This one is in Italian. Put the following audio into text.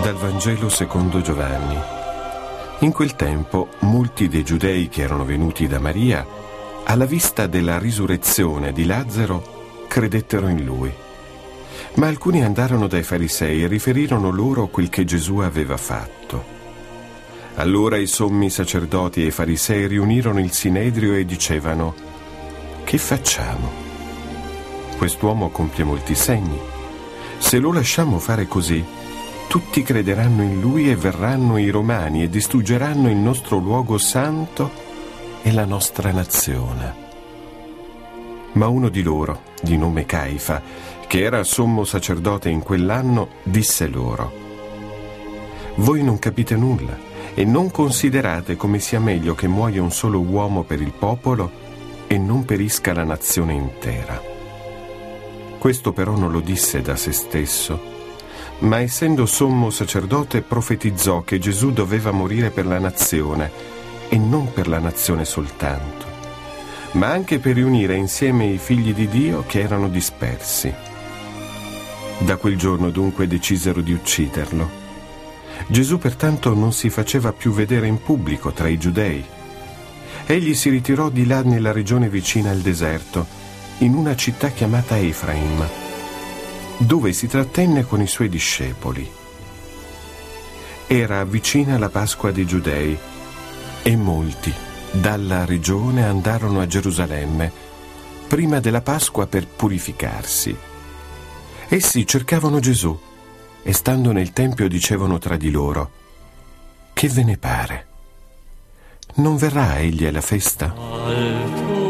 Dal Vangelo secondo Giovanni. In quel tempo molti dei giudei che erano venuti da Maria, alla vista della risurrezione di Lazzaro, credettero in lui. Ma alcuni andarono dai farisei e riferirono loro quel che Gesù aveva fatto. Allora i sommi sacerdoti e i farisei riunirono il sinedrio e dicevano, che facciamo? Quest'uomo compie molti segni. Se lo lasciamo fare così, tutti crederanno in lui e verranno i romani e distruggeranno il nostro luogo santo e la nostra nazione. Ma uno di loro, di nome Caifa, che era sommo sacerdote in quell'anno, disse loro, Voi non capite nulla e non considerate come sia meglio che muoia un solo uomo per il popolo e non perisca la nazione intera. Questo però non lo disse da se stesso, ma essendo sommo sacerdote profetizzò che Gesù doveva morire per la nazione e non per la nazione soltanto, ma anche per riunire insieme i figli di Dio che erano dispersi. Da quel giorno dunque decisero di ucciderlo Gesù pertanto non si faceva più vedere in pubblico tra i giudei. Egli si ritirò di là nella regione vicina al deserto, in una città chiamata Efraim, dove si trattenne con i suoi discepoli. Era vicina la Pasqua dei Giudei e molti dalla regione andarono a Gerusalemme prima della Pasqua per purificarsi. Essi cercavano Gesù e stando nel tempio dicevano tra di loro, che ve ne pare? Non verrà egli alla festa?